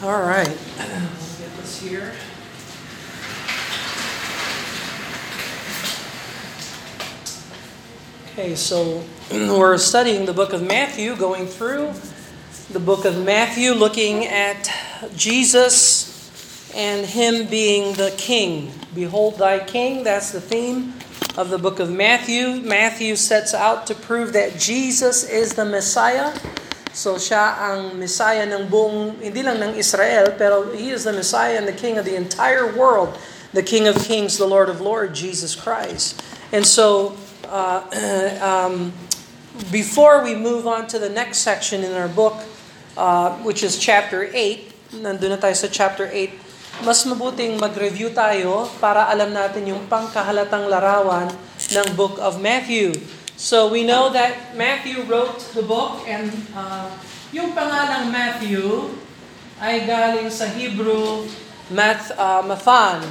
All right. Get this here. Okay, so we're studying the book of Matthew, going through the book of Matthew, looking at Jesus and him being the king. Behold thy king, that's the theme of the book of Matthew. Matthew sets out to prove that Jesus is the Messiah. So siya ang Messiah ng buong, hindi lang ng Israel, pero He is the Messiah and the King of the entire world. The King of Kings, the Lord of Lords, Jesus Christ. And so, uh, um, before we move on to the next section in our book, uh, which is chapter 8, nandun na tayo sa chapter 8, mas mabuting mag-review tayo para alam natin yung pangkahalatang larawan ng book of Matthew. So we know that Matthew wrote the book and uh, yung pangalang Matthew ay galing sa Hebrew math, uh, mathan.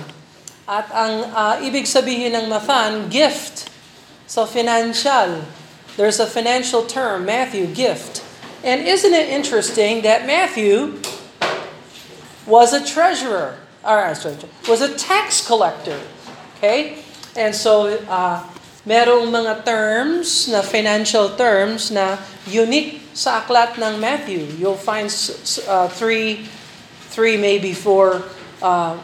At ang uh, ibig sabihin ng mathan, gift. So financial. There's a financial term, Matthew, gift. And isn't it interesting that Matthew was a treasurer, or sorry, was a tax collector. Okay? And so uh, merong mga terms na financial terms na unique sa aklat ng Matthew. You'll find uh, three, three maybe four uh,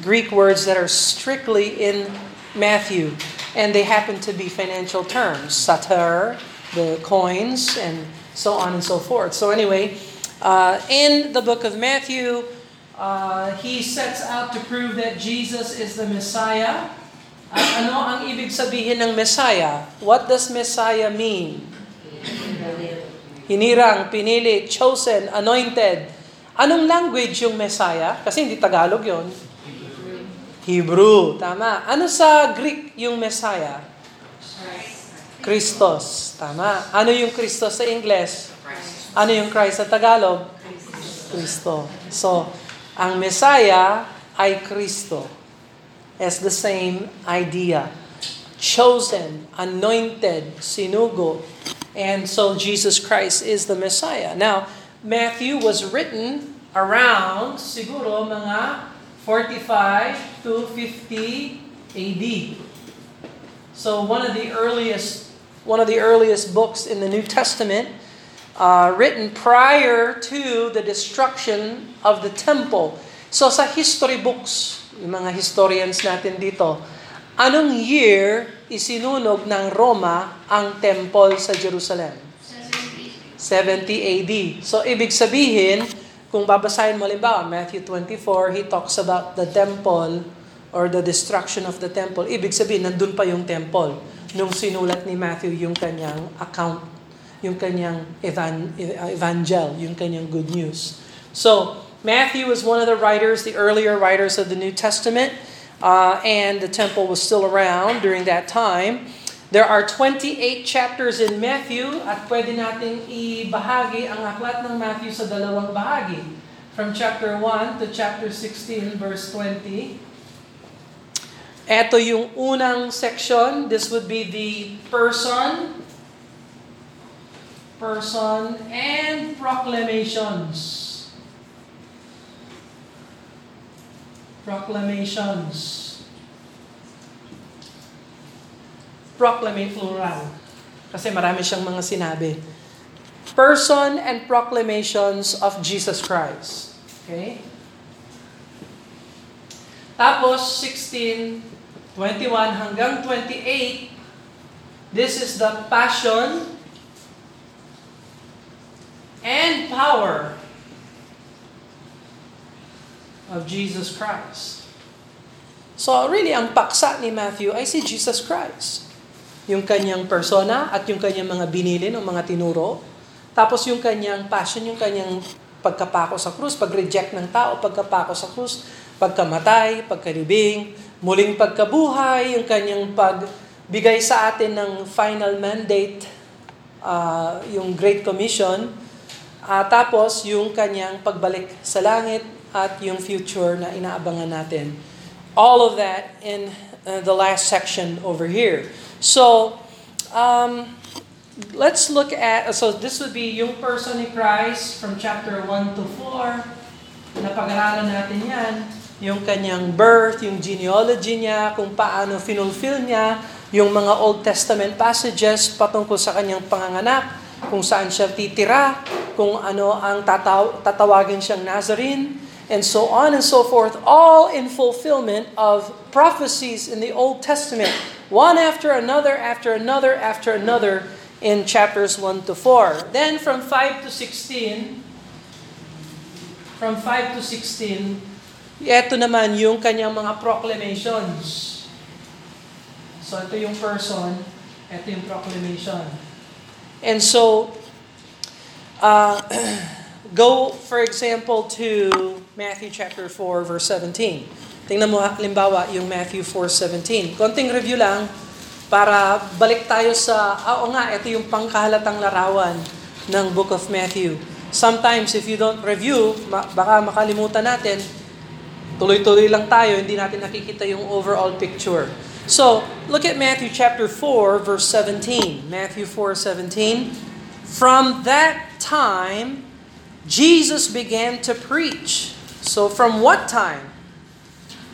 Greek words that are strictly in Matthew, and they happen to be financial terms: sater, the coins, and so on and so forth. So anyway, uh, in the book of Matthew, uh, he sets out to prove that Jesus is the Messiah. At ano ang ibig sabihin ng Messiah? What does Messiah mean? Hinirang, pinili, chosen, anointed. Anong language yung Messiah? Kasi hindi Tagalog yon. Hebrew. Tama. Ano sa Greek yung Messiah? Christos. Tama. Ano yung Christos sa English? Ano yung Christ sa Tagalog? Kristo. So, ang Messiah ay Kristo. As the same idea. Chosen, anointed, sinugo. And so Jesus Christ is the Messiah. Now, Matthew was written around siguro mga 45 to 50 AD. So one of the earliest one of the earliest books in the New Testament uh, written prior to the destruction of the temple. So sa history books, yung mga historians natin dito, anong year isinunog ng Roma ang temple sa Jerusalem? 70 AD. So ibig sabihin, kung babasahin mo limbawa, Matthew 24, he talks about the temple or the destruction of the temple. Ibig sabihin, nandun pa yung temple nung sinulat ni Matthew yung kanyang account, yung kanyang evan, evangel, yung kanyang good news. So, Matthew was one of the writers, the earlier writers of the New Testament, uh, and the temple was still around during that time. There are 28 chapters in Matthew at pwede nating ibahagi ang aklat ng Matthew sa dalawang bahagi. From chapter 1 to chapter 16 verse 20. Ito yung unang section. This would be the person, person, and proclamations. Proclamations. Proclamate plural. Kasi marami siyang mga sinabi. Person and proclamations of Jesus Christ. Okay? Tapos, 16, 21 hanggang 28, this is the passion and power of Jesus Christ. So really, ang paksa ni Matthew ay si Jesus Christ. Yung kanyang persona at yung kanyang mga binilin o mga tinuro. Tapos yung kanyang passion, yung kanyang pagkapako sa krus, pag-reject ng tao, pagkapako sa krus, pagkamatay, pagkalibing, muling pagkabuhay, yung kanyang pagbigay sa atin ng final mandate, uh, yung Great Commission, uh, tapos yung kanyang pagbalik sa langit at yung future na inaabangan natin. All of that in uh, the last section over here. So, um, let's look at, so this would be yung person ni Christ from chapter 1 to 4. napag-aralan natin yan, yung kanyang birth, yung genealogy niya, kung paano finulfill niya yung mga Old Testament passages patungkol sa kanyang panganganak, kung saan siya titira, kung ano ang tataw- tatawagin siyang Nazarene, and so on and so forth, all in fulfillment of prophecies in the Old Testament, one after another, after another, after another, in chapters 1 to 4. Then from 5 to 16, from 5 to 16, ito naman yung kanyang mga proclamations. So ito yung person, ito yung proclamation. And so, uh, go for example to Matthew chapter 4 verse 17. Tingnan mo halimbawa yung Matthew 4:17. Konting review lang para balik tayo sa ah, oo nga, ito yung pangkahalatang larawan ng book of Matthew. Sometimes if you don't review, baka makalimutan natin Tuloy-tuloy lang tayo, hindi natin nakikita yung overall picture. So, look at Matthew chapter 4 verse 17. Matthew 4:17. From that time Jesus began to preach. So from what time?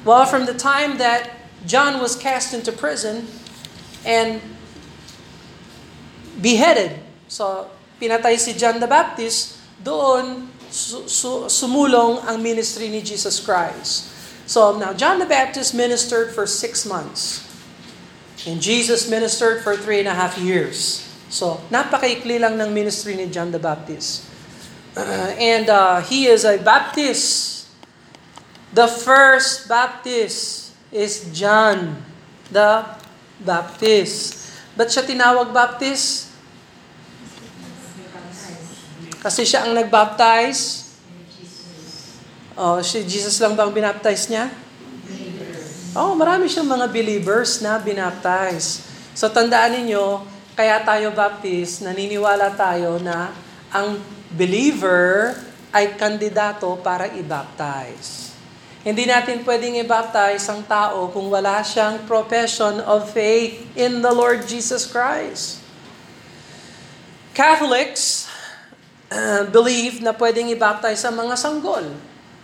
Well, from the time that John was cast into prison and beheaded. So, pinatay si John the Baptist, doon su- su- sumulong ang ministry ni Jesus Christ. So now, John the Baptist ministered for six months. And Jesus ministered for three and a half years. So, napakaikli lang ng ministry ni John the Baptist. Uh, and uh, he is a Baptist. The first Baptist is John the Baptist. Ba't siya tinawag Baptist? Kasi siya ang nagbaptize. Oh, si Jesus lang bang binaptize niya? Oh, marami siyang mga believers na binaptize. So tandaan ninyo, kaya tayo baptist, naniniwala tayo na ang believer ay kandidato para i-baptize. Hindi natin pwedeng i-baptize ang tao kung wala siyang profession of faith in the Lord Jesus Christ. Catholics, uh, believe na pwedeng i-baptize sa mga sanggol,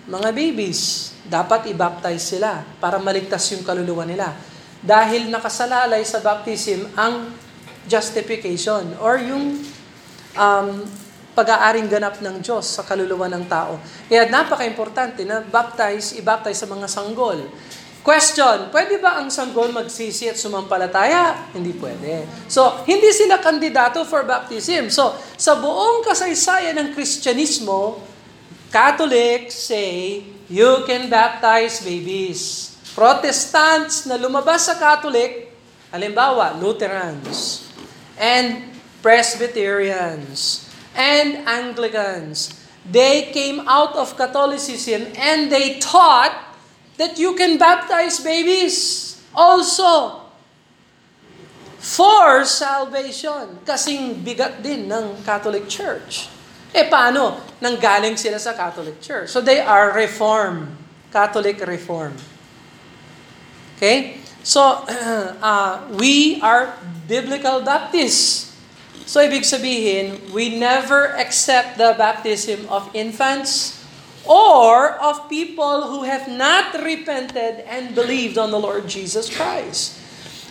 mga babies. Dapat i-baptize sila para maligtas yung kaluluwa nila. Dahil nakasalalay sa baptism ang justification or yung um, pag-aaring ganap ng Diyos sa kaluluwa ng tao. Kaya napaka-importante na baptize, i-baptize sa mga sanggol. Question, pwede ba ang sanggol magsisi at sumampalataya? Hindi pwede. So, hindi sila kandidato for baptism. So, sa buong kasaysayan ng Kristyanismo, Catholics say, you can baptize babies. Protestants na lumabas sa Catholic, halimbawa, Lutherans, and Presbyterians, and Anglicans, they came out of Catholicism and they taught that you can baptize babies also for salvation. Kasing bigat din ng Catholic Church. Eh paano? Nanggaling sila sa Catholic Church. So they are Reformed. Catholic Reformed. Okay? So, uh, we are Biblical Baptists. So, ibig sabihin, we never accept the baptism of infants, or of people who have not repented and believed on the Lord Jesus Christ.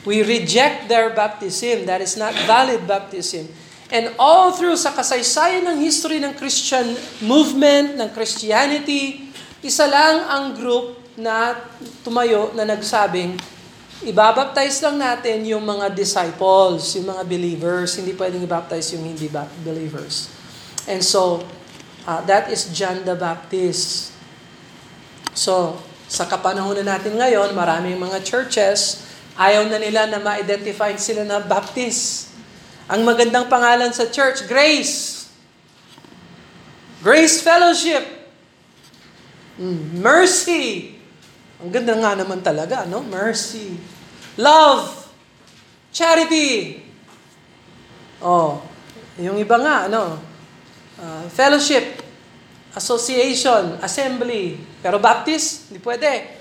We reject their baptism. That is not valid baptism. And all through sa kasaysayan ng history ng Christian movement, ng Christianity, isa lang ang group na tumayo na nagsabing, ibabaptize lang natin yung mga disciples, yung mga believers, hindi pwedeng ibaptize yung hindi believers. And so, Uh, that is John the Baptist. So, sa kapanahon na natin ngayon, maraming mga churches, ayaw na nila na ma-identify sila na Baptist. Ang magandang pangalan sa church, Grace. Grace Fellowship. Mm, mercy. Ang ganda nga naman talaga, no? Mercy. Love. Charity. Oh, yung iba nga, ano? Uh, fellowship, association, assembly. Pero Baptist, hindi pwede.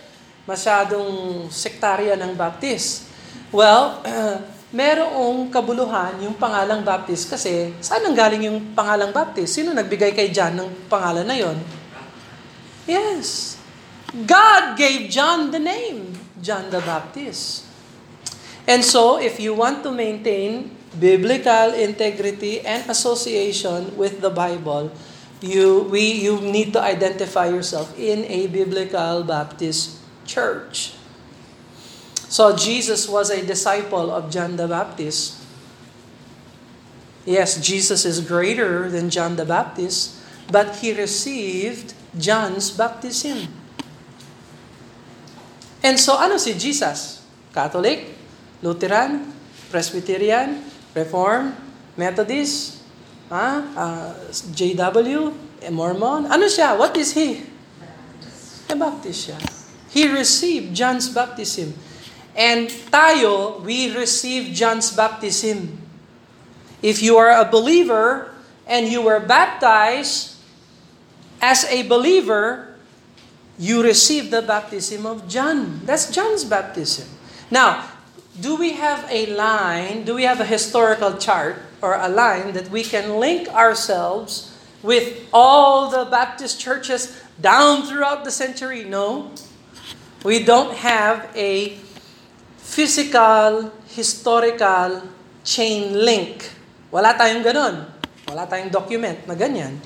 Masyadong sektarya ng Baptist. Well, uh, merong kabuluhan yung pangalang Baptist kasi saan ang galing yung pangalang Baptist? Sino nagbigay kay John ng pangalan na yon? Yes. God gave John the name, John the Baptist. And so, if you want to maintain biblical integrity and association with the Bible, you we you need to identify yourself in a biblical Baptist church. So Jesus was a disciple of John the Baptist. Yes, Jesus is greater than John the Baptist, but he received John's baptism. And so ano si Jesus? Catholic, Lutheran, Presbyterian, Reform, Methodist, ah, uh, JW, Mormon. Ano siya? What is he? A Baptist siya. He received John's baptism. And tayo, we receive John's baptism. If you are a believer and you were baptized as a believer, you receive the baptism of John. That's John's baptism. Now, do we have a line, do we have a historical chart or a line that we can link ourselves with all the Baptist churches down throughout the century? No. We don't have a physical, historical chain link. Wala tayong ganon. Wala tayong document na ganyan.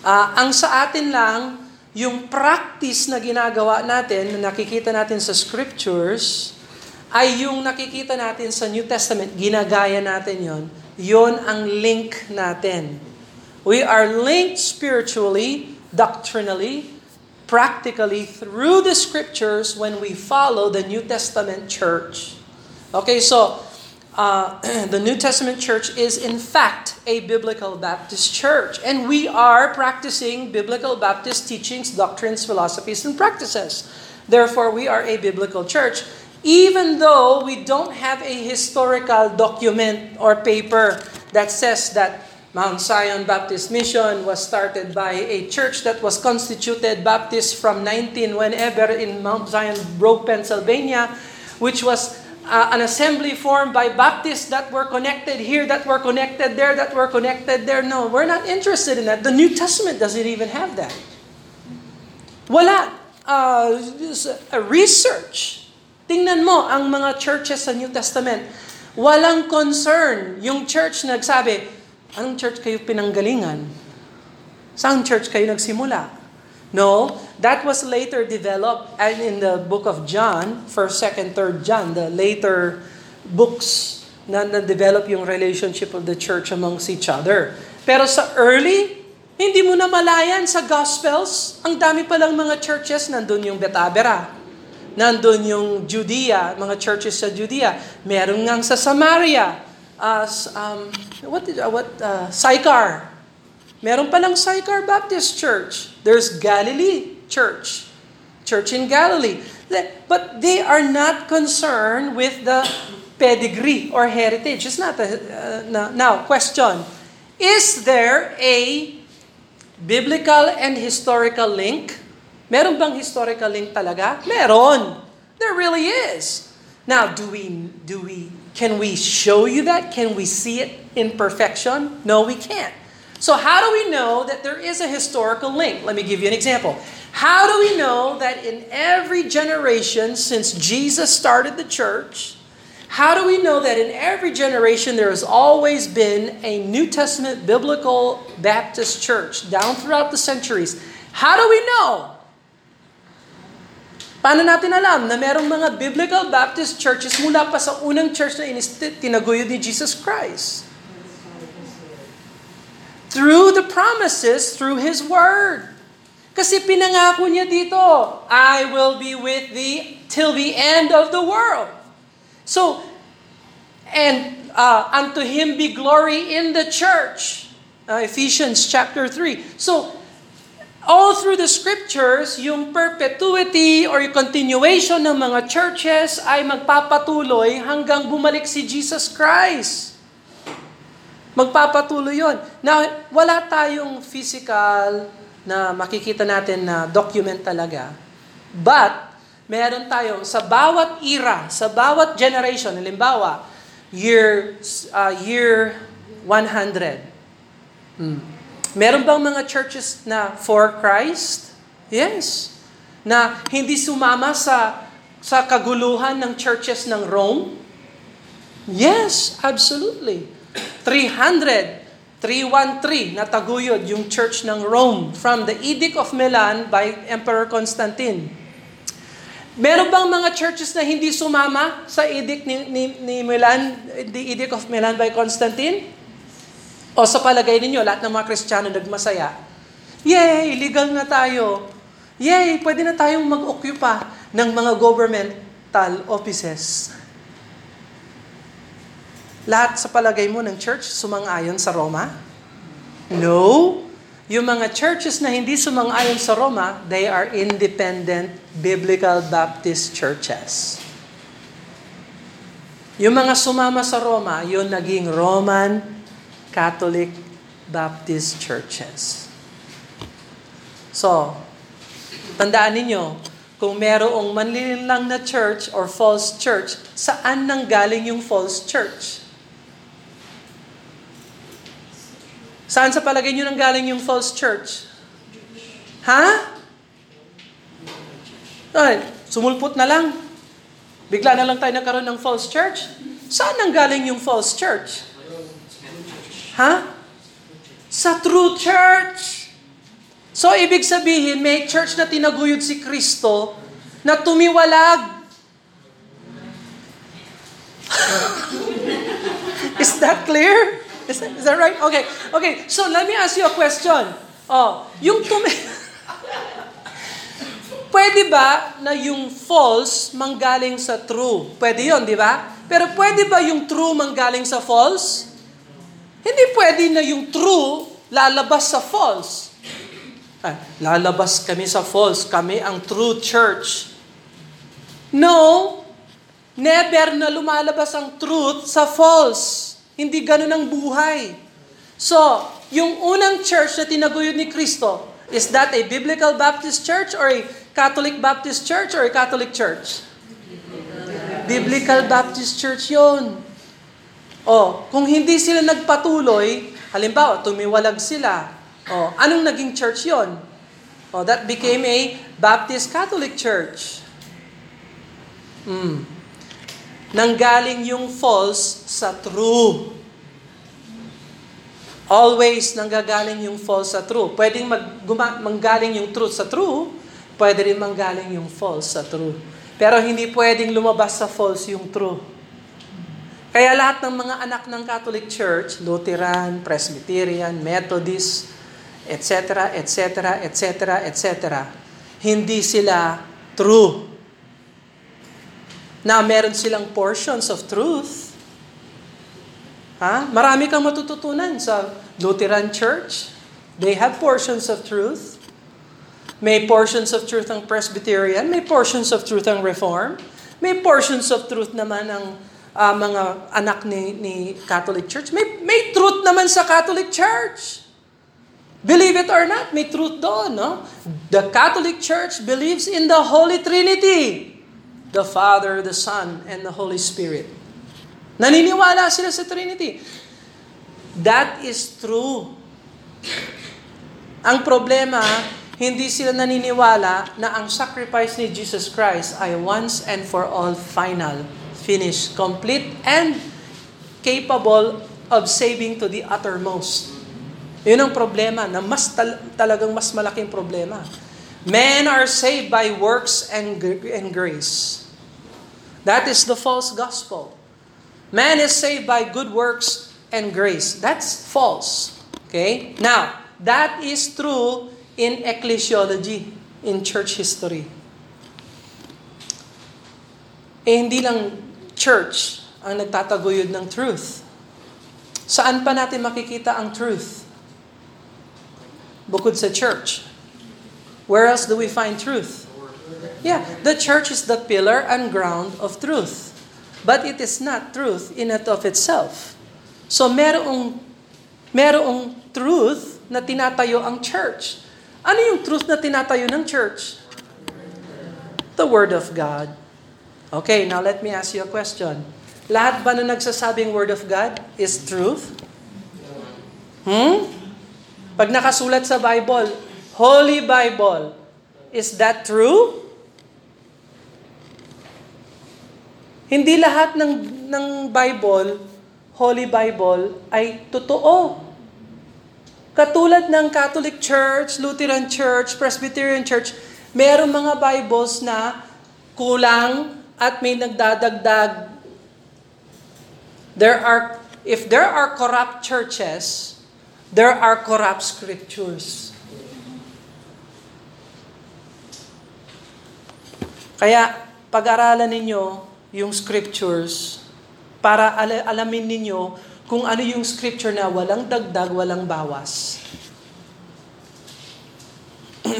Uh, ang sa atin lang, yung practice na ginagawa natin, na nakikita natin sa scriptures, ay yung nakikita natin sa New Testament, ginagaya natin yon. Yon ang link natin. We are linked spiritually, doctrinally, practically through the scriptures when we follow the New Testament church. Okay, so uh, the New Testament church is in fact a biblical Baptist church, and we are practicing biblical Baptist teachings, doctrines, philosophies, and practices. Therefore, we are a biblical church, even though we don't have a historical document or paper that says that Mount Zion Baptist Mission was started by a church that was constituted Baptist from 19 whenever in Mount Zion, Broke, Pennsylvania, which was uh, an assembly formed by Baptists that were connected here, that were connected there, that were connected there. No, we're not interested in that. The New Testament doesn't even have that. Wala. Uh, research. Tingnan mo ang mga churches sa New Testament. Walang concern. Yung church nagsabi, anong church kayo pinanggalingan? Saan church kayo nagsimula? No, that was later developed and in the book of John, 1st, 2nd, 3rd John, the later books na na-develop yung relationship of the church amongst each other. Pero sa early, hindi mo na malayan sa Gospels, ang dami palang mga churches, nandun yung Betabera, nandun yung Judea, mga churches sa Judea, meron ngang sa Samaria, uh, um, what, did, uh, what, uh, Sychar, meron palang Sychar Baptist Church, There's Galilee Church, church in Galilee. But they are not concerned with the pedigree or heritage. It's not a, uh, now, question. Is there a biblical and historical link? Meron bang historical link talaga? Meron. There really is. Now, do we do we can we show you that? Can we see it in perfection? No, we can't. So, how do we know that there is a historical link? Let me give you an example. How do we know that in every generation since Jesus started the church, how do we know that in every generation there has always been a New Testament biblical Baptist church down throughout the centuries? How do we know? Paano natin alam na merong mga biblical Baptist churches mula pa sa unang church na tinaguyod ni Jesus Christ? Through the promises, through His Word. Kasi pinangako niya dito, I will be with thee till the end of the world. So, and uh, unto Him be glory in the church. Uh, Ephesians chapter 3. So, all through the scriptures, yung perpetuity or yung continuation ng mga churches ay magpapatuloy hanggang bumalik si Jesus Christ. Magpapatuloy yon. Now, wala tayong physical na makikita natin na document talaga. But, meron tayong sa bawat era, sa bawat generation, halimbawa, year, uh, year 100. Hmm. Meron bang mga churches na for Christ? Yes. Na hindi sumama sa sa kaguluhan ng churches ng Rome? Yes, absolutely. 300 313 nataguyod yung church ng Rome from the Edict of Milan by Emperor Constantine. Meron bang mga churches na hindi sumama sa edict ni, ni, ni Milan, the Edict of Milan by Constantine? O sa palagay ninyo, lahat ng mga Kristiyano nagmasaya? Yay, legal na tayo. Yay, pwede na tayong mag-occupy ng mga governmental offices. Lahat sa palagay mo ng church sumang-ayon sa Roma? No. Yung mga churches na hindi sumang-ayon sa Roma, they are independent biblical Baptist churches. Yung mga sumama sa Roma, yun naging Roman Catholic Baptist churches. So, tandaan ninyo, kung merong manlilang na church or false church, saan nang galing yung false church? Saan sa palagay nyo nang galing yung false church? Ha? Ay, sumulpot na lang. Bigla na lang tayo nagkaroon ng false church. Saan nang galing yung false church? Ha? Sa true church. So, ibig sabihin, may church na tinaguyod si Kristo na tumiwalag. Is that clear? Is that, is that right? Okay. Okay. So let me ask you a question. Oh, yung tumi... pwede ba na yung false manggaling sa true? Pwede yon, di ba? Pero pwede ba yung true manggaling sa false? Hindi pwede na yung true lalabas sa false. Ay, lalabas kami sa false. Kami ang true church. No, never na lumalabas ang truth sa false. Hindi ganun ang buhay. So, yung unang church na tinaguyod ni Kristo, is that a biblical Baptist church or a Catholic Baptist church or a Catholic church? Biblical Baptist church yon. Oh, kung hindi sila nagpatuloy, halimbawa, tumiwalag sila, oh, anong naging church yon? Oh, that became a Baptist Catholic church. Mm nanggaling yung false sa true. Always nanggagaling yung false sa true. Pwedeng mag, guma, manggaling yung truth sa true, pwede rin manggaling yung false sa true. Pero hindi pwedeng lumabas sa false yung true. Kaya lahat ng mga anak ng Catholic Church, Lutheran, Presbyterian, Methodist, etc., etc., etc., etc., hindi sila true na meron silang portions of truth. Ha? Marami kang matututunan sa Lutheran Church. They have portions of truth. May portions of truth ang Presbyterian, may portions of truth ang Reform, may portions of truth naman ang uh, mga anak ni, ni Catholic Church. May, may truth naman sa Catholic Church. Believe it or not, may truth doon. No? The Catholic Church believes in the Holy Trinity the Father, the Son, and the Holy Spirit. Naniniwala sila sa Trinity. That is true. Ang problema, hindi sila naniniwala na ang sacrifice ni Jesus Christ ay once and for all final, finished, complete, and capable of saving to the uttermost. Yun ang problema na mas tal- talagang mas malaking problema. Men are saved by works and, and grace. That is the false gospel. Man is saved by good works and grace. That's false. Okay? Now, that is true in ecclesiology, in church history. Eh, hindi lang church ang nagtataguyod ng truth. Saan pa natin makikita ang truth? Bukod sa church. Where else do we find truth? Yeah, the church is the pillar and ground of truth. But it is not truth in and of itself. So merong, merong truth na tinatayo ang church. Ano yung truth na tinatayo ng church? The Word of God. Okay, now let me ask you a question. Lahat ba na nagsasabing Word of God is truth? Hmm? Pag nakasulat sa Bible, Holy Bible, Is that true? Hindi lahat ng, ng Bible, Holy Bible, ay totoo. Katulad ng Catholic Church, Lutheran Church, Presbyterian Church, mayroong mga Bibles na kulang at may nagdadagdag. There are, if there are corrupt churches, there are corrupt scriptures. Kaya, pag-aralan ninyo yung scriptures para al- alamin ninyo kung ano yung scripture na walang dagdag, walang bawas.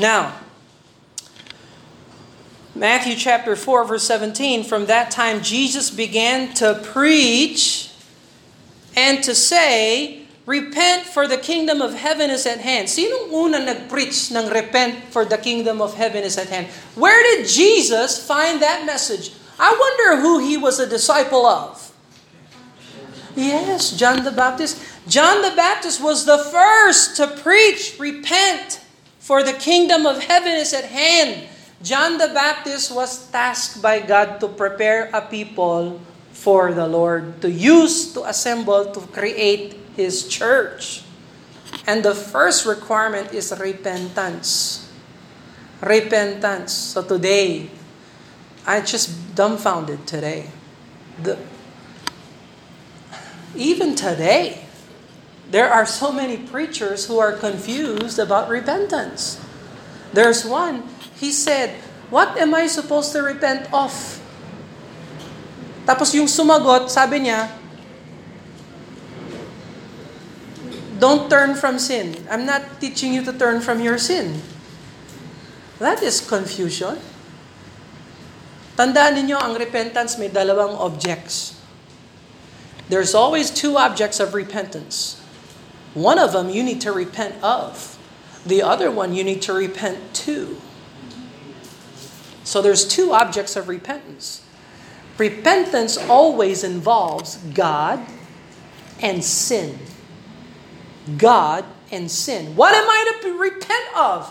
now, Matthew chapter 4 verse 17, from that time Jesus began to preach and to say, Repent for the kingdom of heaven is at hand. Sinong unang nag-preach ng repent for the kingdom of heaven is at hand? Where did Jesus find that message? I wonder who he was a disciple of. Yes, John the Baptist. John the Baptist was the first to preach, repent, for the kingdom of heaven is at hand. John the Baptist was tasked by God to prepare a people for the Lord, to use, to assemble, to create His church. And the first requirement is repentance. Repentance. So today, I just dumbfounded today. The, even today, there are so many preachers who are confused about repentance. There's one, he said, What am I supposed to repent of? Tapos yung sumagot, sabi niya, Don't turn from sin. I'm not teaching you to turn from your sin. That is confusion. Tandaan ninyo, ang repentance may dalawang objects. There's always two objects of repentance. One of them you need to repent of. The other one you need to repent to. So there's two objects of repentance. Repentance always involves God and sin. God and sin. What am I to repent of?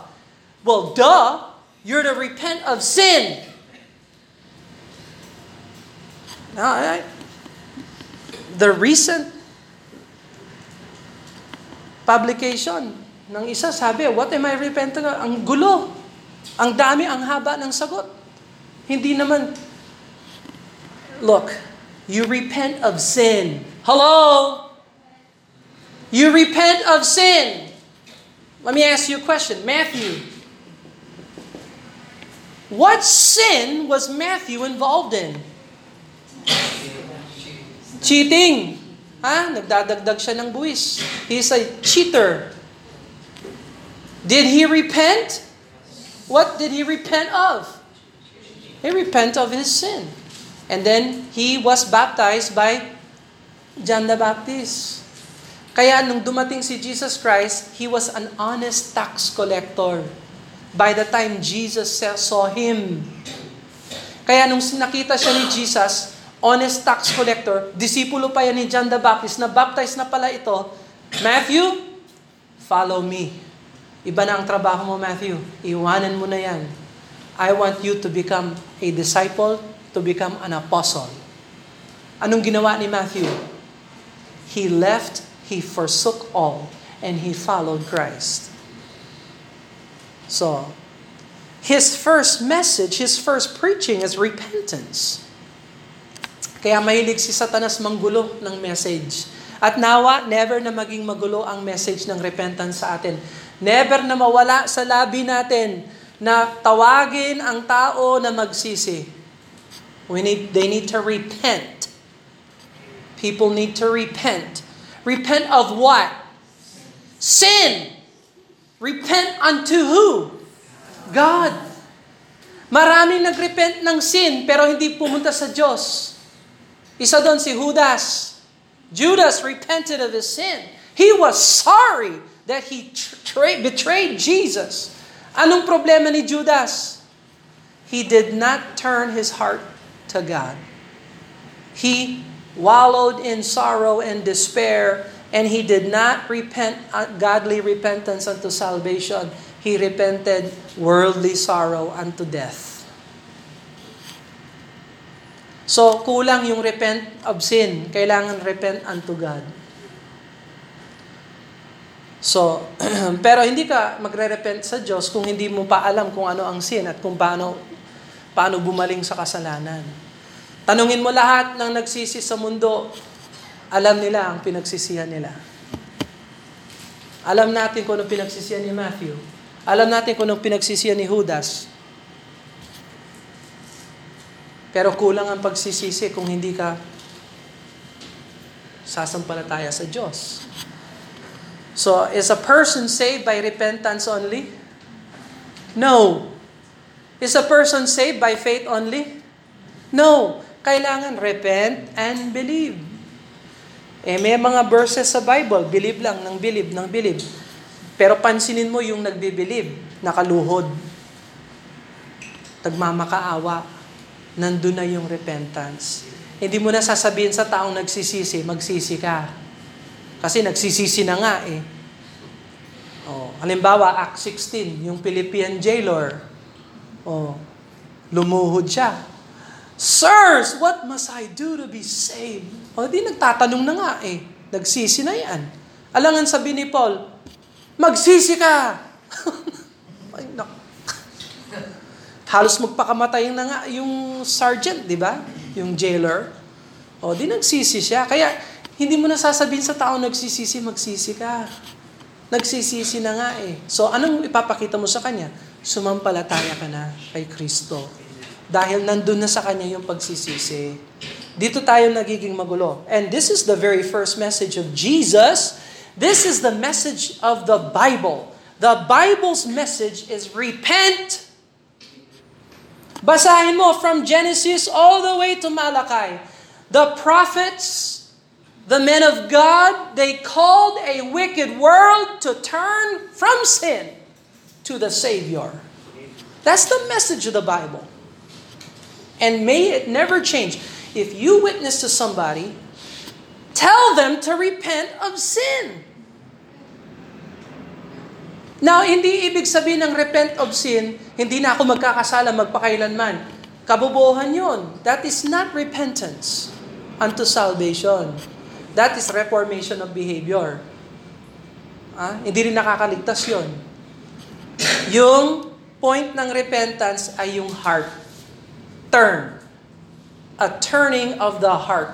Well, duh, you're to repent of sin. Now, I, the recent publication ng isa sabi, what am I repenting of? Ang gulo. Ang dami, ang haba ng sagot. Hindi naman, look, you repent of sin. Hello? You repent of sin. Let me ask you a question. Matthew. What sin was Matthew involved in? Cheating. Ha? Nagdadagdag siya ng buwis. He's a cheater. Did he repent? What did he repent of? He repent of his sin. And then he was baptized by John the Baptist. Kaya nung dumating si Jesus Christ, he was an honest tax collector. By the time Jesus saw him. Kaya nung nakita siya ni Jesus, honest tax collector, disipulo pa yan ni John the Baptist, na baptized na pala ito, Matthew, follow me. Iba na ang trabaho mo, Matthew. Iwanan mo na yan. I want you to become a disciple, to become an apostle. Anong ginawa ni Matthew? He left, he forsook all, and he followed Christ. So, his first message, his first preaching is repentance. Kaya mahilig si Satanas manggulo ng message. At nawa, never na maging magulo ang message ng repentance sa atin. Never na mawala sa labi natin na tawagin ang tao na magsisi. We need, they need to repent. People need to repent. Repent of what? Sin. Repent unto who? God. Maraming nagrepent ng sin pero hindi pumunta sa Diyos. Isa doon si Judas. Judas repented of his sin. He was sorry that he tra- betrayed Jesus. Anong problema ni Judas? He did not turn his heart to God. He wallowed in sorrow and despair And he did not repent uh, godly repentance unto salvation. He repented worldly sorrow unto death. So, kulang yung repent of sin. Kailangan repent unto God. So, pero hindi ka magre-repent sa Diyos kung hindi mo pa alam kung ano ang sin at kung paano, paano bumaling sa kasalanan. Tanungin mo lahat ng nagsisi sa mundo, alam nila ang pinagsisihan nila. Alam natin kung anong pinagsisihan ni Matthew. Alam natin kung anong pinagsisihan ni Judas. Pero kulang ang pagsisisi kung hindi ka sasampalataya sa Diyos. So, is a person saved by repentance only? No. Is a person saved by faith only? No. Kailangan repent and believe. Eh, may mga verses sa Bible, believe lang, ng believe, ng believe. Pero pansinin mo yung nagbibilib, nakaluhod. Tagmamakaawa. Nandun na yung repentance. Hindi mo na sasabihin sa taong nagsisisi, magsisi ka. Kasi nagsisisi na nga eh. Oh, halimbawa, Act 16, yung Philippian jailer. Oh, lumuhod siya. Sirs, what must I do to be saved? O di nagtatanong na nga eh. Nagsisi na yan. Alangan sabi ni Paul, magsisi ka! Ay, nak- Halos magpakamatay na nga yung sergeant, di ba? Yung jailer. O di nagsisi siya. Kaya hindi mo na sasabihin sa tao nagsisisi, magsisi ka. Nagsisisi na nga eh. So anong ipapakita mo sa kanya? Sumampalataya ka na kay Kristo. Dahil nandun na sa kanya yung pagsisisi. Dito tayo nagiging magulo. And this is the very first message of Jesus. This is the message of the Bible. The Bible's message is repent. Basahin mo from Genesis all the way to Malachi. The prophets, the men of God, they called a wicked world to turn from sin to the Savior. That's the message of the Bible. And may it never change. If you witness to somebody, tell them to repent of sin. Now, hindi ibig sabihin ng repent of sin, hindi na ako magkakasala magpakailanman. Kabubuhan yon. That is not repentance unto salvation. That is reformation of behavior. Ah, hindi rin nakakaligtas yon. Yung point ng repentance ay yung heart. Turn. A turning of the heart.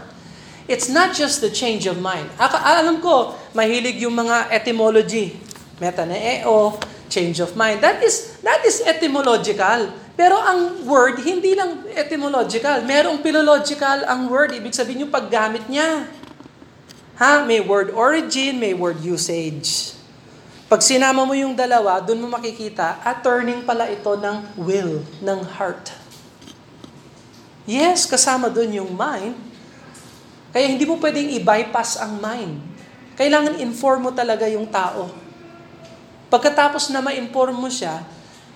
It's not just the change of mind. Alam ko, mahilig yung mga etymology. Metaneo, change of mind. That is, that is etymological. Pero ang word, hindi lang etymological. Merong philological ang word. Ibig sabihin yung paggamit niya. Ha? May word origin, may word usage. Pag sinama mo yung dalawa, doon mo makikita, at turning pala ito ng will, ng heart. Yes, kasama doon yung mind. Kaya hindi mo pwedeng i-bypass ang mind. Kailangan inform mo talaga yung tao. Pagkatapos na ma-inform mo siya,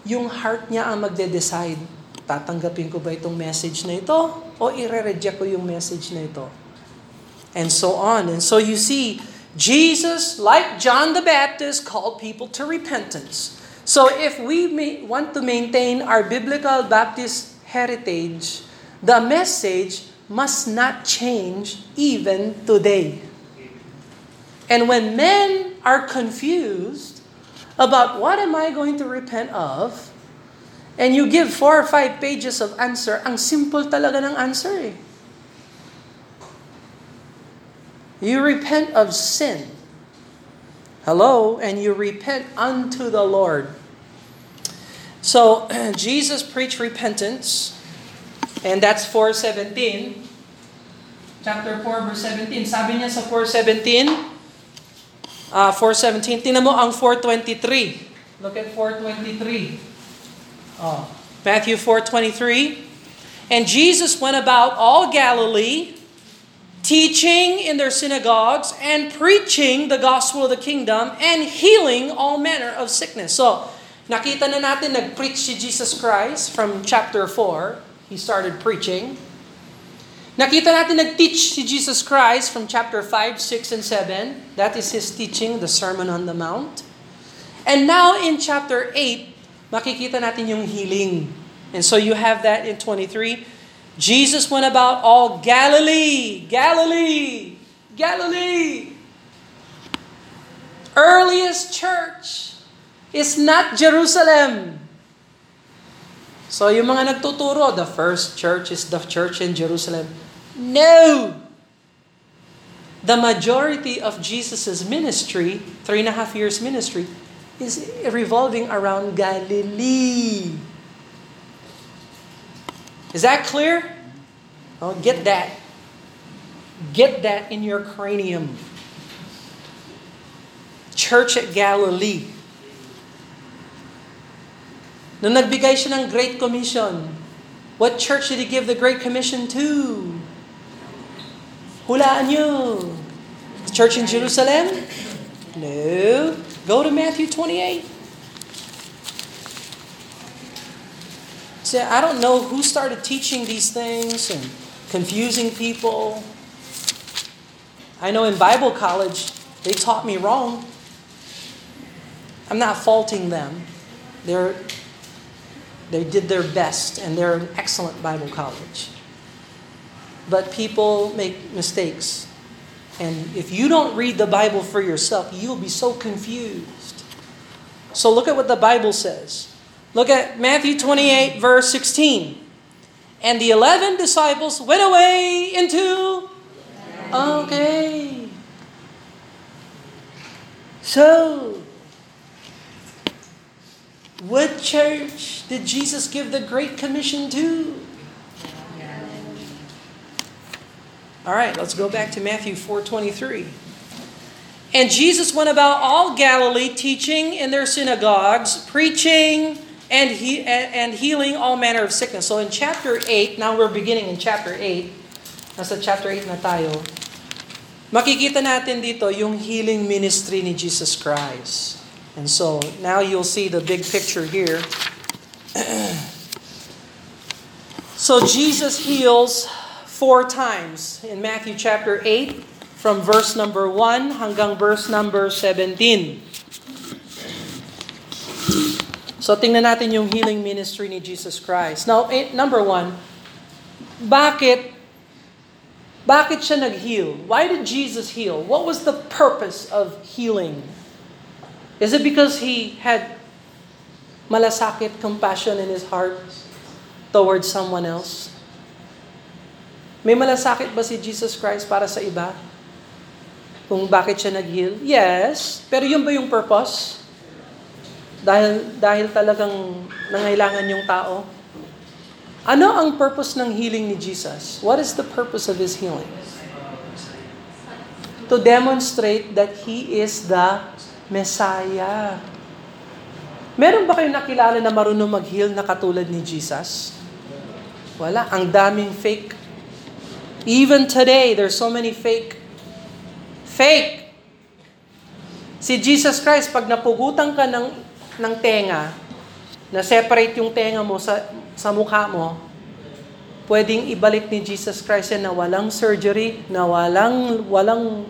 yung heart niya ang magde-decide. Tatanggapin ko ba itong message na ito? O ire-reject ko yung message na ito? And so on. And so you see, Jesus, like John the Baptist, called people to repentance. So if we want to maintain our biblical Baptist heritage, the message must not change even today. And when men are confused about what am I going to repent of, and you give four or five pages of answer, ang simple talaga ng answer eh. You repent of sin. Hello, and you repent unto the Lord. So, Jesus preached repentance, and that's 417. Chapter 4, verse 17. Sabi niya sa 417, uh, 417, tingnan mo ang 423. Look at 423. Oh, Matthew 4:23. And Jesus went about all Galilee, teaching in their synagogues and preaching the gospel of the kingdom and healing all manner of sickness. So, nakita na natin nag-preach si Jesus Christ from chapter 4. He started preaching. Nakita natin nag-teach si Jesus Christ from chapter 5, 6, and 7. That is His teaching, the Sermon on the Mount. And now in chapter 8, makikita natin yung healing. And so you have that in 23. Jesus went about all Galilee, Galilee, Galilee. Earliest church is not Jerusalem. So yung mga nagtuturo, the first church is the church in Jerusalem. No! The majority of Jesus' ministry, three and a half years ministry, is revolving around Galilee. Is that clear? Oh, get that. Get that in your cranium. Church at Galilee. Nung nagbigay siya ng Great Commission, what church did He give the Great Commission to? Hulaan nyo. The church in Jerusalem? No. Go to Matthew 28. See, I don't know who started teaching these things and confusing people. I know in Bible college, they taught me wrong. I'm not faulting them. They're, they did their best, and they're an excellent Bible college. But people make mistakes. And if you don't read the Bible for yourself, you'll be so confused. So look at what the Bible says. Look at Matthew 28, verse 16. And the eleven disciples went away into. Okay. So, what church did Jesus give the Great Commission to? All right, let's go back to Matthew 4:23. And Jesus went about all Galilee teaching in their synagogues, preaching and he and healing all manner of sickness. So in chapter 8, now we're beginning in chapter 8. Nasa chapter 8 na tayo. Makikita natin dito yung healing ministry ni Jesus Christ. And so now you'll see the big picture here. so Jesus heals four times in Matthew chapter 8 from verse number 1 hanggang verse number 17. So tingnan natin yung healing ministry ni Jesus Christ. Now, eh, number one, bakit bakit siya nag-heal? Why did Jesus heal? What was the purpose of healing? Is it because he had malasakit, compassion in his heart towards someone else? May malasakit ba si Jesus Christ para sa iba? Kung bakit siya nag-heal? Yes. Pero yun ba yung purpose? Dahil, dahil talagang nangailangan yung tao? Ano ang purpose ng healing ni Jesus? What is the purpose of His healing? To demonstrate that He is the Messiah. Meron ba kayong nakilala na marunong mag-heal na katulad ni Jesus? Wala. Ang daming fake. Even today, there's so many fake. Fake! Si Jesus Christ, pag napugutan ka ng, ng tenga, na separate yung tenga mo sa, sa mukha mo, pwedeng ibalik ni Jesus Christ yan na walang surgery, na walang, walang,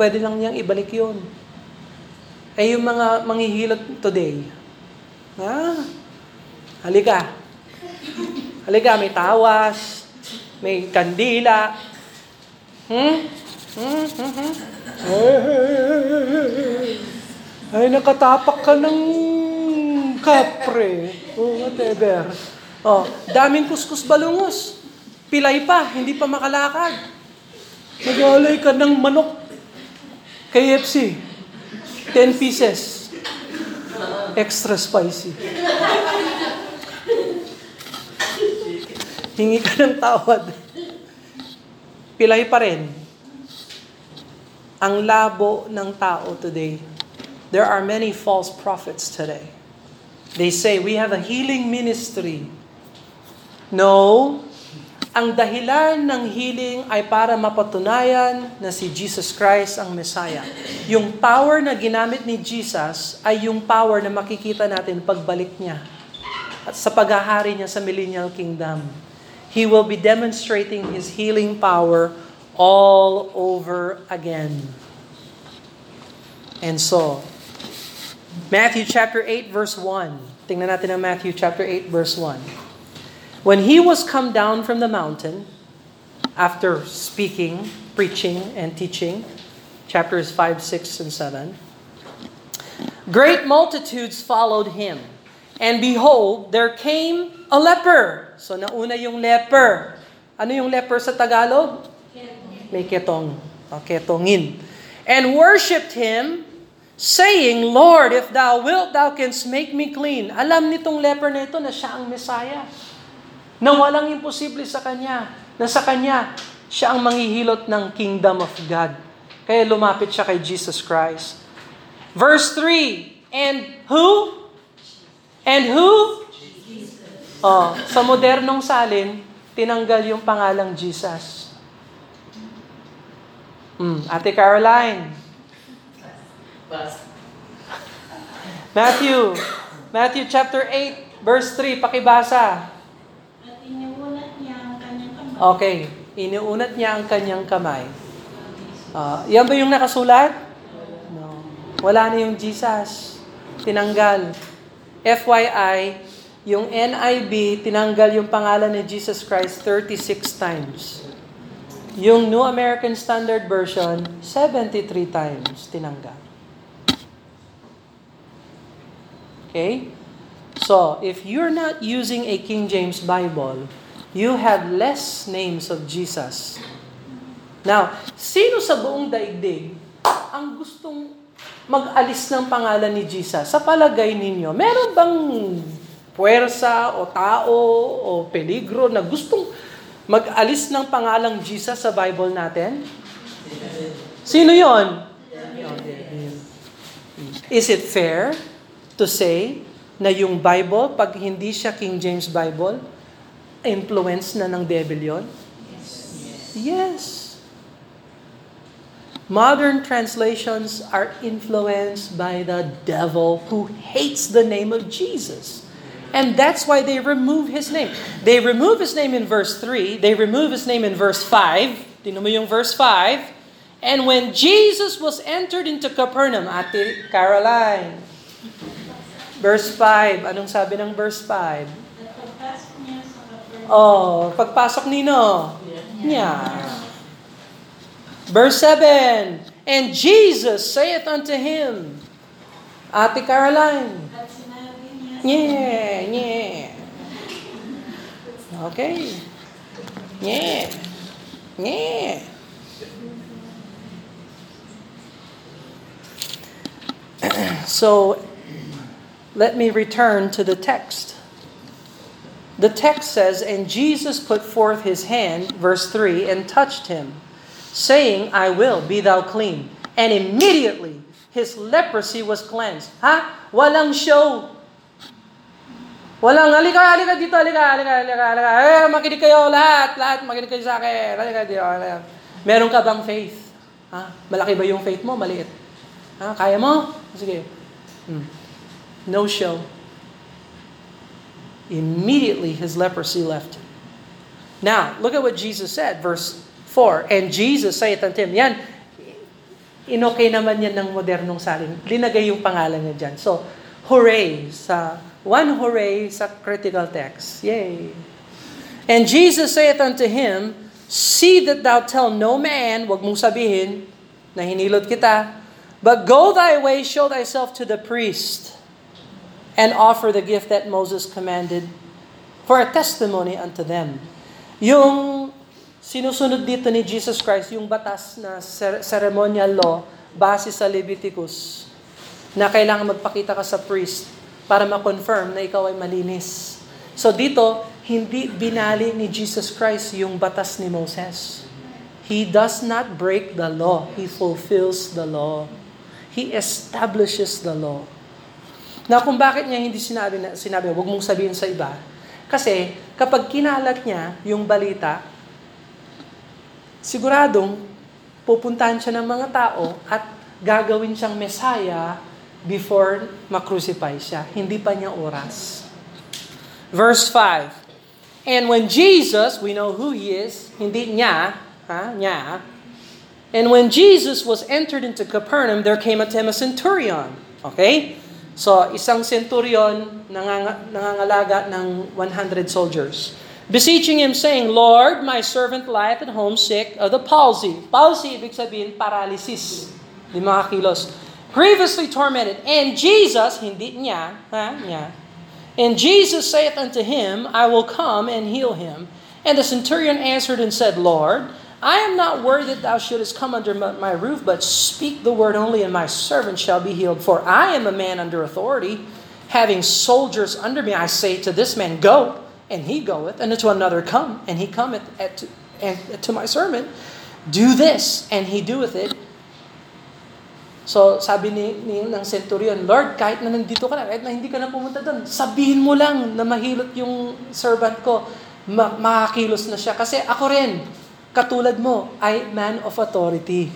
pwede lang niyang ibalik yun. Eh yung mga manghihilot today, ah, halika. Halika, may tawas, may kandila. Hmm? Hmm? Hmm? hmm. Ay, nakatapak ka ng kapre. O whatever. Oh, daming kuskus balungos. Pilay pa, hindi pa makalakad. Nag-alay ka ng manok. KFC. 10 pieces. Extra spicy. Hingi ka ng tawad. Pilay pa rin. Ang labo ng tao today. There are many false prophets today. They say, we have a healing ministry. No, ang dahilan ng healing ay para mapatunayan na si Jesus Christ ang Messiah. Yung power na ginamit ni Jesus ay yung power na makikita natin pagbalik niya at sa paghahari niya sa millennial kingdom. He will be demonstrating His healing power all over again. And so, Matthew chapter 8 verse 1. Tingnan natin ang Matthew chapter 8 verse 1. When he was come down from the mountain, after speaking, preaching, and teaching, chapters 5, 6, and 7, great multitudes followed him. And behold, there came a leper. So nauna yung leper. Ano yung leper sa Tagalog? May ketong. O, ketongin. And worshipped him, saying, Lord, if thou wilt, thou canst make me clean. Alam nitong leper na ito na siya ang Messiah. Na walang imposible sa kanya. Na sa kanya, siya ang manghihilot ng kingdom of God. Kaya lumapit siya kay Jesus Christ. Verse 3, And who? And who? Oh, sa modernong salin, tinanggal yung pangalang Jesus. Hmm, Ate Caroline. Matthew. Matthew chapter 8, verse 3, pakibasa. At iniulat niya ang kanyang kamay. Okay, iniunat niya ang kanyang kamay. Ah, yan ba yung nakasulat? No. Wala na yung Jesus. Tinanggal. FYI, yung NIV, tinanggal yung pangalan ni Jesus Christ 36 times. Yung New American Standard Version, 73 times tinanggal. Okay? So, if you're not using a King James Bible, you have less names of Jesus. Now, sino sa buong daigdig ang gustong mag-alis ng pangalan ni Jesus? Sa palagay ninyo, meron bang puwersa o tao o peligro na gustong mag-alis ng pangalang Jesus sa Bible natin? Sino yon? Is it fair to say na yung Bible, pag hindi siya King James Bible, influence na ng devil yon? Yes. Modern translations are influenced by the devil who hates the name of Jesus. And that's why they remove his name. They remove his name in verse 3, they remove his name in verse 5. Tingnan mo yung verse 5. And when Jesus was entered into Capernaum, Ate Caroline, verse 5, anong sabi ng verse 5? At pagpasok niya sa Capernaum, Oh, pagpasok nino. Niya. Verse 7, And Jesus saith unto him, Ate Caroline, yeah, yeah. Okay. Yeah. Yeah. So, let me return to the text. The text says, And Jesus put forth his hand, verse 3, and touched him, saying, I will, be thou clean. And immediately his leprosy was cleansed. Ha? Walang show. Walang, halika, halika dito, halika, halika, halika, halika. Eh, makinig kayo lahat, lahat, makinig kayo sa akin. Halika dito, halika. Meron ka bang faith? Ha? Malaki ba yung faith mo? Maliit. Ha? Kaya mo? Sige. Hmm. No show. Immediately his leprosy left him. Now, look at what Jesus said, verse 4. And Jesus saith unto him, yan, inokay naman yan ng modernong salin. Linagay yung pangalan niya dyan. So, hooray sa one hooray sa critical text. Yay. And Jesus saith unto him, See that thou tell no man, wag mong sabihin na hinilot kita, but go thy way, show thyself to the priest, and offer the gift that Moses commanded for a testimony unto them. Yung sinusunod dito ni Jesus Christ, yung batas na cer- ceremonial law base sa Leviticus, na kailangan magpakita ka sa priest para ma-confirm na ikaw ay malinis. So dito, hindi binali ni Jesus Christ yung batas ni Moses. He does not break the law. He fulfills the law. He establishes the law. Na kung bakit niya hindi sinabi, na, sinabi, huwag mong sabihin sa iba. Kasi kapag kinalat niya yung balita, siguradong pupuntahan siya ng mga tao at gagawin siyang Messiah before makrucify siya. Hindi pa niya oras. Verse 5. And when Jesus, we know who He is, hindi niya, ha, niya. And when Jesus was entered into Capernaum, there came at him a centurion. Okay? So, isang centurion nanganga, nangangalaga ng 100 soldiers. Beseeching him, saying, Lord, my servant lieth at home sick of the palsy. Palsy, ibig sabihin, paralysis. Di makakilos. Grievously tormented. And Jesus, hindi niya, ha, niya, And Jesus saith unto him, I will come and heal him. And the centurion answered and said, Lord, I am not worthy that thou shouldest come under my roof, but speak the word only, and my servant shall be healed. For I am a man under authority, having soldiers under me. I say to this man, Go, and he goeth, and to another, Come, and he cometh, at to, and to my servant, Do this, and he doeth it. So, sabi ni, ni ng centurion, Lord, kahit na nandito ka na, kahit na hindi ka na pumunta doon, sabihin mo lang na mahilot yung servant ko, ma- makakilos na siya. Kasi ako rin, katulad mo, ay man of authority.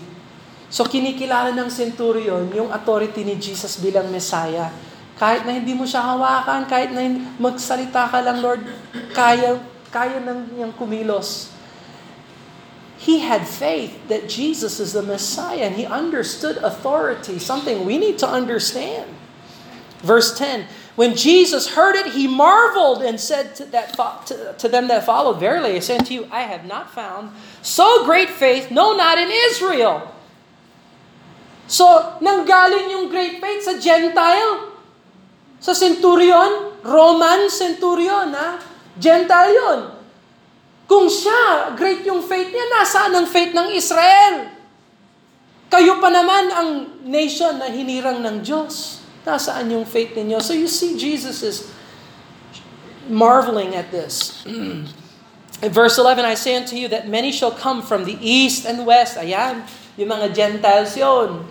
So, kinikilala ng centurion yung authority ni Jesus bilang Messiah. Kahit na hindi mo siya hawakan, kahit na magsalita ka lang, Lord, kaya, kaya nang niyang kumilos. He had faith that Jesus is the Messiah and he understood authority, something we need to understand. Verse 10 When Jesus heard it, he marveled and said to, that, to, to them that followed, Verily I say unto you, I have not found so great faith, no, not in Israel. So, nanggaling yung great faith sa Gentile, sa centurion, Roman centurion, ha? Gentile yun. Kung siya, great yung faith niya, nasaan ang faith ng Israel? Kayo pa naman ang nation na hinirang ng Diyos. Nasaan yung faith ninyo? So you see, Jesus is marveling at this. In verse 11, I say unto you that many shall come from the east and west. Ayan, yung mga Gentiles yon.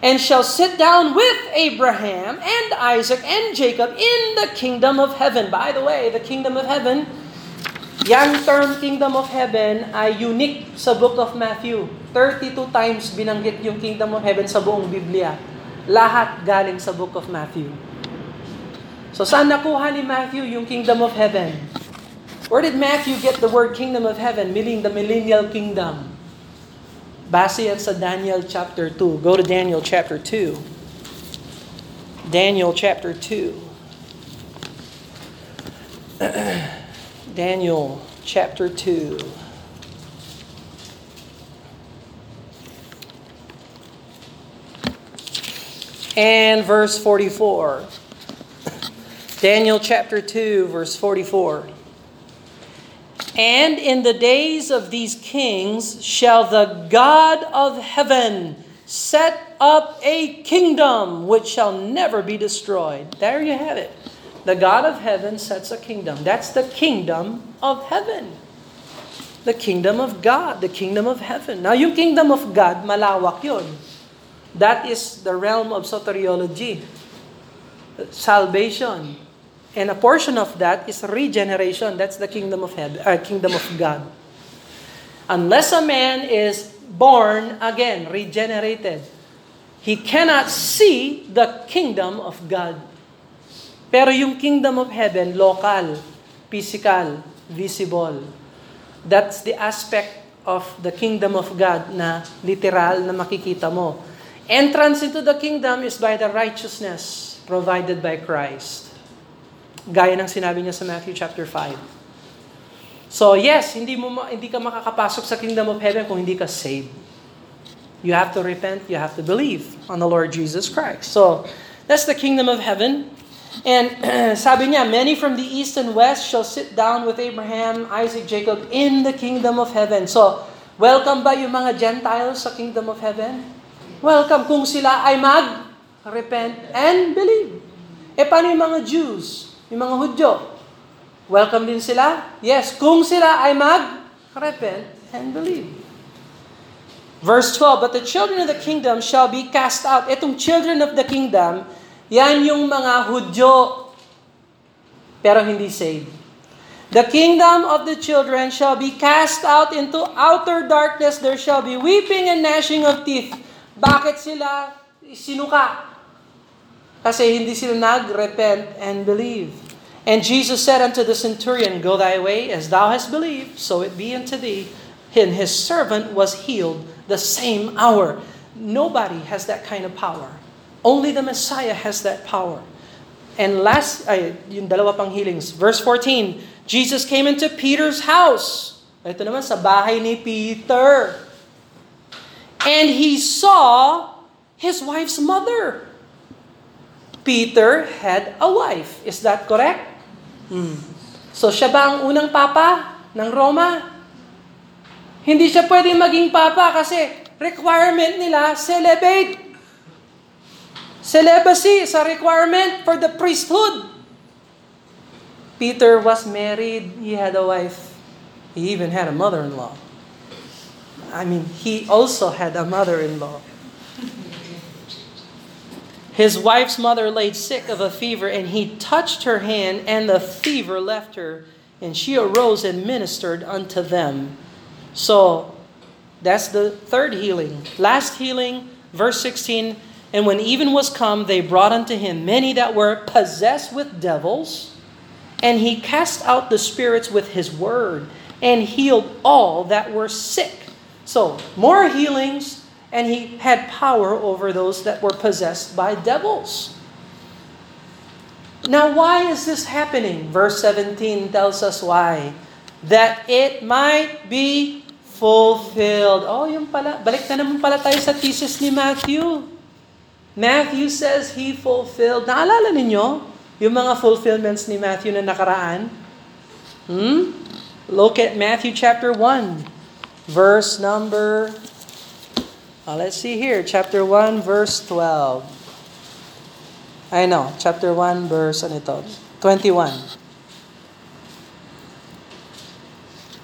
And shall sit down with Abraham and Isaac and Jacob in the kingdom of heaven. By the way, the kingdom of heaven Yang term Kingdom of Heaven ay unique sa Book of Matthew. 32 times binanggit yung Kingdom of Heaven sa buong Biblia. Lahat galing sa Book of Matthew. So saan nakuha ni Matthew yung Kingdom of Heaven? Where did Matthew get the word Kingdom of Heaven, meaning the millennial kingdom? Base yan sa Daniel chapter 2. Go to Daniel chapter 2. Daniel chapter 2. Daniel chapter 2. And verse 44. Daniel chapter 2, verse 44. And in the days of these kings shall the God of heaven set up a kingdom which shall never be destroyed. There you have it. The God of heaven sets a kingdom. That's the kingdom of heaven. The kingdom of God, the kingdom of heaven. Now, yung kingdom of God, malawak yun. That is the realm of soteriology, salvation. And a portion of that is regeneration. That's the kingdom of heaven, uh, kingdom of God. Unless a man is born again, regenerated, he cannot see the kingdom of God. Pero yung kingdom of heaven, local, physical, visible. That's the aspect of the kingdom of God na literal na makikita mo. Entrance into the kingdom is by the righteousness provided by Christ. Gaya ng sinabi niya sa Matthew chapter 5. So yes, hindi mo hindi ka makakapasok sa kingdom of heaven kung hindi ka saved. You have to repent, you have to believe on the Lord Jesus Christ. So that's the kingdom of heaven. And sabi niya, many from the east and west shall sit down with Abraham, Isaac, Jacob in the kingdom of heaven. So, welcome ba yung mga Gentiles sa kingdom of heaven? Welcome kung sila ay mag-repent and believe. E paano yung mga Jews, yung mga Hudyo? Welcome din sila? Yes, kung sila ay mag-repent and believe. Verse 12, But the children of the kingdom shall be cast out. Itong children of the kingdom, yan yung mga Hudyo, pero hindi saved. The kingdom of the children shall be cast out into outer darkness. There shall be weeping and gnashing of teeth. Bakit sila sinuka? Kasi hindi sila nag-repent and believe. And Jesus said unto the centurion, Go thy way, as thou hast believed, so it be unto thee. And his servant was healed the same hour. Nobody has that kind of power. Only the Messiah has that power. And last, ay, yung dalawa pang healings. Verse 14, Jesus came into Peter's house. Ito naman sa bahay ni Peter. And he saw his wife's mother. Peter had a wife. Is that correct? Hmm. So siya ba ang unang papa ng Roma? Hindi siya pwedeng maging papa kasi requirement nila celibate. Celibacy is a requirement for the priesthood. Peter was married, he had a wife, he even had a mother-in-law. I mean, he also had a mother-in-law. His wife's mother laid sick of a fever, and he touched her hand, and the fever left her, and she arose and ministered unto them. So, that's the third healing. Last healing, verse 16 And when even was come, they brought unto him many that were possessed with devils, and he cast out the spirits with his word, and healed all that were sick. So, more healings, and he had power over those that were possessed by devils. Now, why is this happening? Verse 17 tells us why. That it might be fulfilled. Oh, yung pala. Balik na naman pala tayo sa thesis ni Matthew. Matthew says he fulfilled. Naalala ninyo yung mga fulfillments ni Matthew na nakaraan? Hmm? Look at Matthew chapter 1, verse number, uh, let's see here, chapter 1, verse 12. I know, chapter 1, verse, ano ito? 21.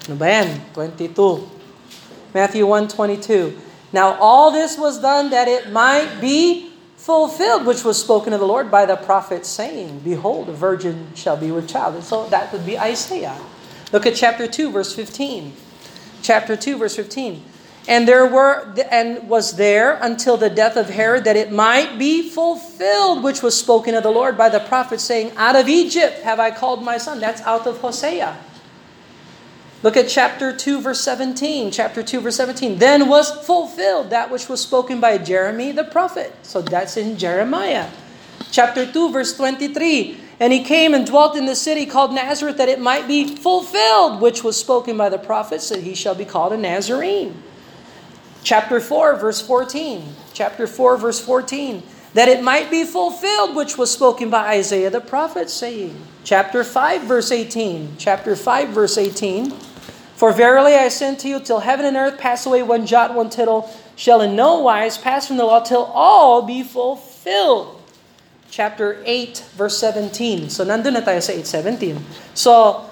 Ano ba yan? 22. Matthew 1, 22. Now all this was done that it might be fulfilled, which was spoken of the Lord by the prophet, saying, Behold, a virgin shall be with child. And so that would be Isaiah. Look at chapter 2, verse 15. Chapter 2, verse 15. And there were and was there until the death of Herod that it might be fulfilled, which was spoken of the Lord by the prophet, saying, Out of Egypt have I called my son. That's out of Hosea. Look at chapter 2, verse 17. Chapter 2, verse 17. Then was fulfilled that which was spoken by Jeremy the prophet. So that's in Jeremiah. Chapter 2, verse 23. And he came and dwelt in the city called Nazareth that it might be fulfilled, which was spoken by the prophets, that he shall be called a Nazarene. Chapter 4, verse 14. Chapter 4, verse 14. That it might be fulfilled, which was spoken by Isaiah the prophet, saying. Chapter 5, verse 18. Chapter 5, verse 18. For verily I send to you till heaven and earth pass away, one jot, one tittle shall in no wise pass from the law till all be fulfilled. Chapter 8, verse 17. So nandun na tayo sa 8.17. So,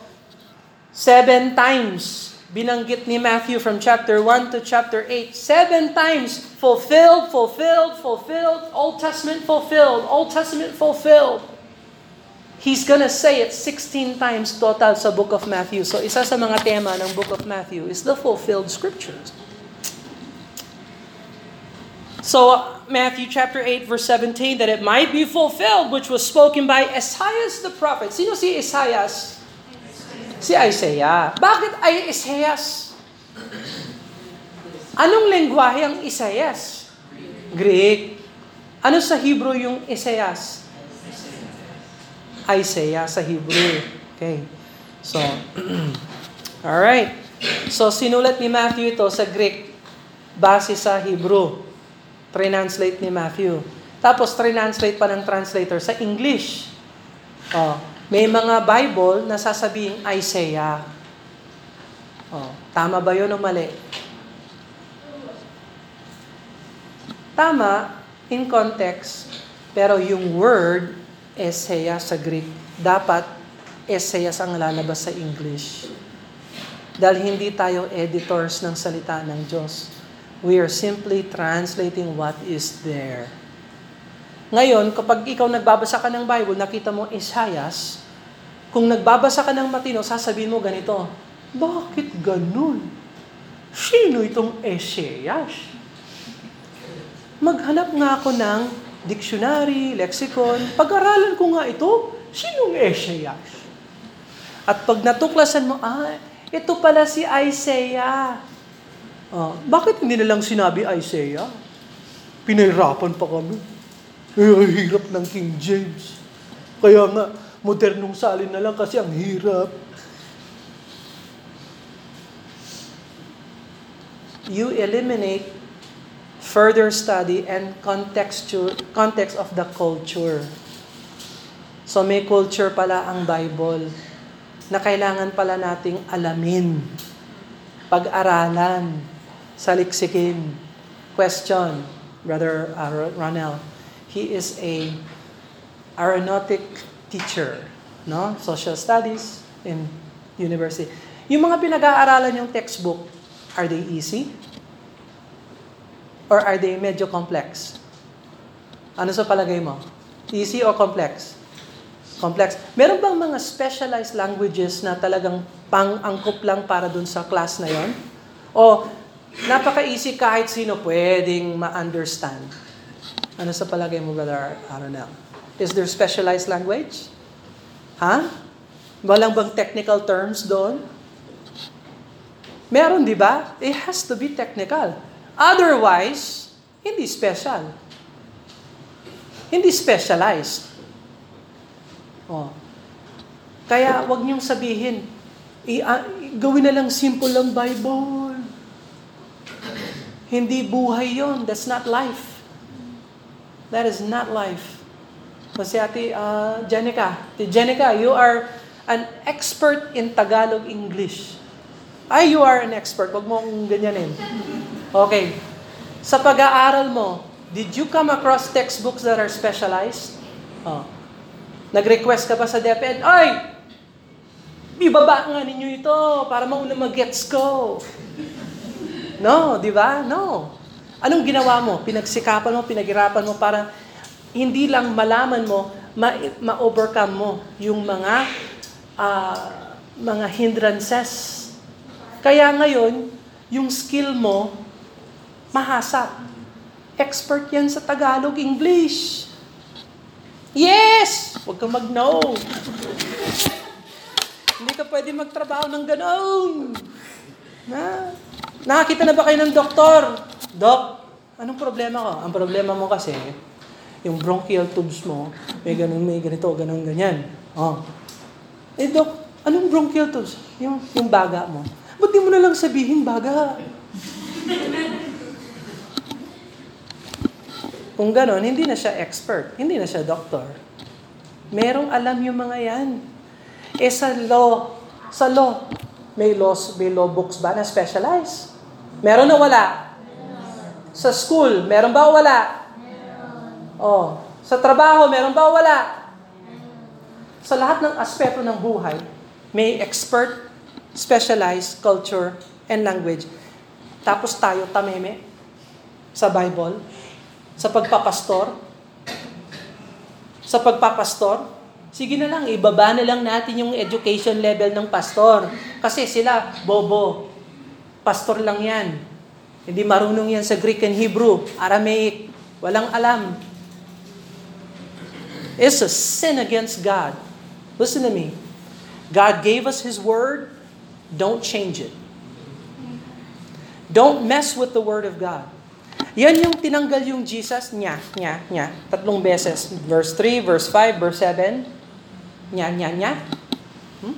seven times binanggit ni Matthew from chapter 1 to chapter 8. Seven times fulfilled, fulfilled, fulfilled, Old Testament fulfilled, Old Testament fulfilled. He's gonna say it 16 times total sa book of Matthew. So isa sa mga tema ng book of Matthew is the fulfilled scriptures. So Matthew chapter 8 verse 17 that it might be fulfilled which was spoken by Isaiah the prophet. Sino si Isaiah? Si Isaiah. Bakit ay Isaiah? Anong lengguwahe ang Isaiah? Greek. Ano sa Hebrew yung Isaiah? Isaiah sa Hebrew. Okay. So, all right. So, sinulat ni Matthew ito sa Greek base sa Hebrew. Translate ni Matthew. Tapos, translate pa ng translator sa English. Oh, may mga Bible na sasabing Isaiah. Oh, tama ba yun o mali? Tama in context, pero yung word Esaya sa Greek. Dapat Esayas ang lalabas sa English. Dahil hindi tayo editors ng salita ng Diyos. We are simply translating what is there. Ngayon, kapag ikaw nagbabasa ka ng Bible, nakita mo Esayas, kung nagbabasa ka ng matino, sasabihin mo ganito, bakit ganun? Sino itong Esayas? Maghanap nga ako ng dictionary, lexicon. Pag-aralan ko nga ito, Sinong Esaias? At pag natuklasan mo, ah, ito pala si Isaiah. Oh, bakit hindi na lang sinabi Isaiah? Pinahirapan pa kami. Eh, ang hirap ng King James. Kaya nga, modernong salin na lang kasi ang hirap. You eliminate further study and contextu- context of the culture. So may culture pala ang Bible na kailangan pala nating alamin, pag-aralan, saliksikin. Question, Brother uh, Ronel. He is a aeronautic teacher, no? Social studies in university. Yung mga pinag-aaralan yung textbook, are they easy? Or are they medyo complex? Ano sa palagay mo? Easy or complex? Complex. Meron bang mga specialized languages na talagang pang-angkop lang para dun sa class na yon? O napaka-easy kahit sino pwedeng ma-understand? Ano sa palagay mo, Brother Aronel? Is there specialized language? Ha? Walang bang technical terms doon? Meron, di ba? It has to be technical. Otherwise, hindi special. Hindi specialized. Oh. Kaya wag niyong sabihin, i- uh, gawin na lang simple lang Bible. Hindi buhay yon. That's not life. That is not life. Kasi ate uh, Jenica, ate Jenica, you are an expert in Tagalog English. Ay, you are an expert. Huwag mong ganyanin. Okay. Sa pag-aaral mo, did you come across textbooks that are specialized? Oh. Nag-request ka ba sa DepEd? Ay! Ibaba nga ninyo ito para mauna mag-gets ko. No, di ba? No. Anong ginawa mo? Pinagsikapan mo, pinaghirapan mo para hindi lang malaman mo, ma- ma-overcome mo yung mga uh, mga hindrances. Kaya ngayon, yung skill mo, mahasa. Expert yan sa Tagalog, English. Yes! Huwag kang mag-no. Hindi ka pwede magtrabaho ng ganoon. Na? Nakakita na ba kayo ng doktor? Dok, anong problema ko? Ang problema mo kasi, yung bronchial tubes mo, may ganun, may ganito, ganun, ganyan. Oh. Eh, Dok, anong bronchial tubes? Yung, yung baga mo. Ba't di mo na lang sabihin baga? Kung ganon, hindi na siya expert, hindi na siya doctor. Merong alam yung mga yan. Eh sa law, sa law, may laws, may law books ba na specialized? Meron na wala? Sa school, meron ba o wala? Oh, sa trabaho, meron ba o wala? Sa lahat ng aspeto ng buhay, may expert, specialized culture and language. Tapos tayo tameme sa Bible, sa pagpapastor, sa pagpapastor, sige na lang, ibaba na lang natin yung education level ng pastor. Kasi sila, bobo. Pastor lang yan. Hindi marunong yan sa Greek and Hebrew, Aramaic. Walang alam. It's a sin against God. Listen to me. God gave us His Word. Don't change it. Don't mess with the Word of God. Yan yung tinanggal yung Jesus niya, niya, niya. Tatlong beses. Verse 3, verse 5, verse 7. Niya, niya, niya. Hmm?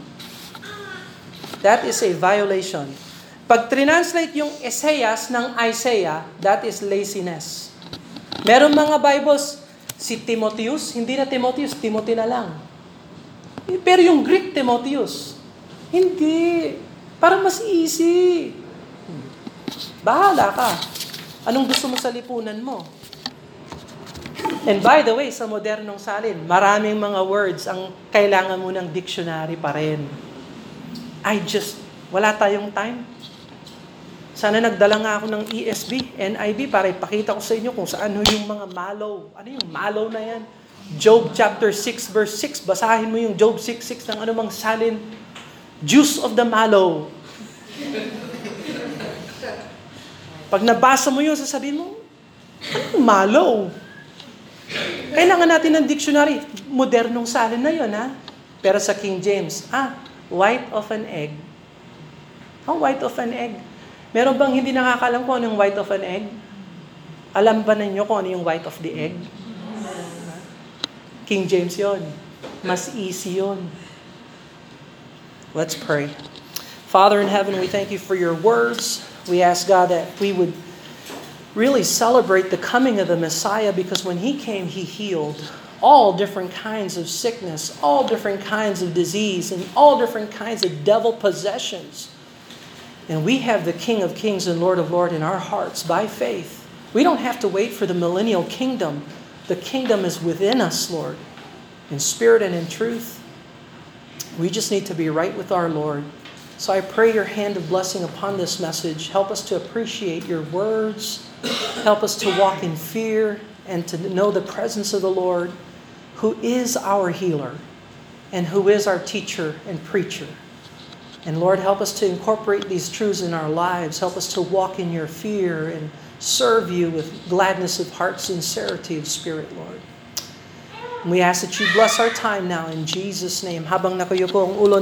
That is a violation. Pag translate yung Esaias ng Isaiah, that is laziness. Meron mga Bibles, si Timotheus, hindi na Timotheus, Timothy na lang. Pero yung Greek Timotheus, hindi. Para mas easy. Bahala ka. Anong gusto mo sa lipunan mo? And by the way, sa modernong salin, maraming mga words ang kailangan mo ng dictionary pa rin. I just, wala tayong time. Sana nagdala nga ako ng ESB, NIV, para ipakita ko sa inyo kung saan yung mga malo. Ano yung malo na yan? Job chapter 6 verse 6. Basahin mo yung Job 6.6 ng anumang salin. Juice of the mallow. Pag nabasa mo yun, sasabihin mo, anong mallow? Kailangan natin ng dictionary. Modernong salin na yun, ha? Pero sa King James, ah, white of an egg. Oh, white of an egg. Meron bang hindi nakakalam kung ano yung white of an egg? Alam ba ninyo kung ano yung white of the egg? King James yon. Mas easy yon. Let's pray. Father in heaven, we thank you for your words. We ask God that we would really celebrate the coming of the Messiah because when he came, he healed all different kinds of sickness, all different kinds of disease, and all different kinds of devil possessions. And we have the King of Kings and Lord of Lords in our hearts by faith. We don't have to wait for the millennial kingdom. The kingdom is within us, Lord, in spirit and in truth. We just need to be right with our Lord. So I pray your hand of blessing upon this message. Help us to appreciate your words. Help us to walk in fear and to know the presence of the Lord, who is our healer and who is our teacher and preacher. And Lord, help us to incorporate these truths in our lives. Help us to walk in your fear and serve you with gladness of heart, sincerity of spirit, Lord. We ask that you bless our time now in Jesus' name. Habang ang ulo,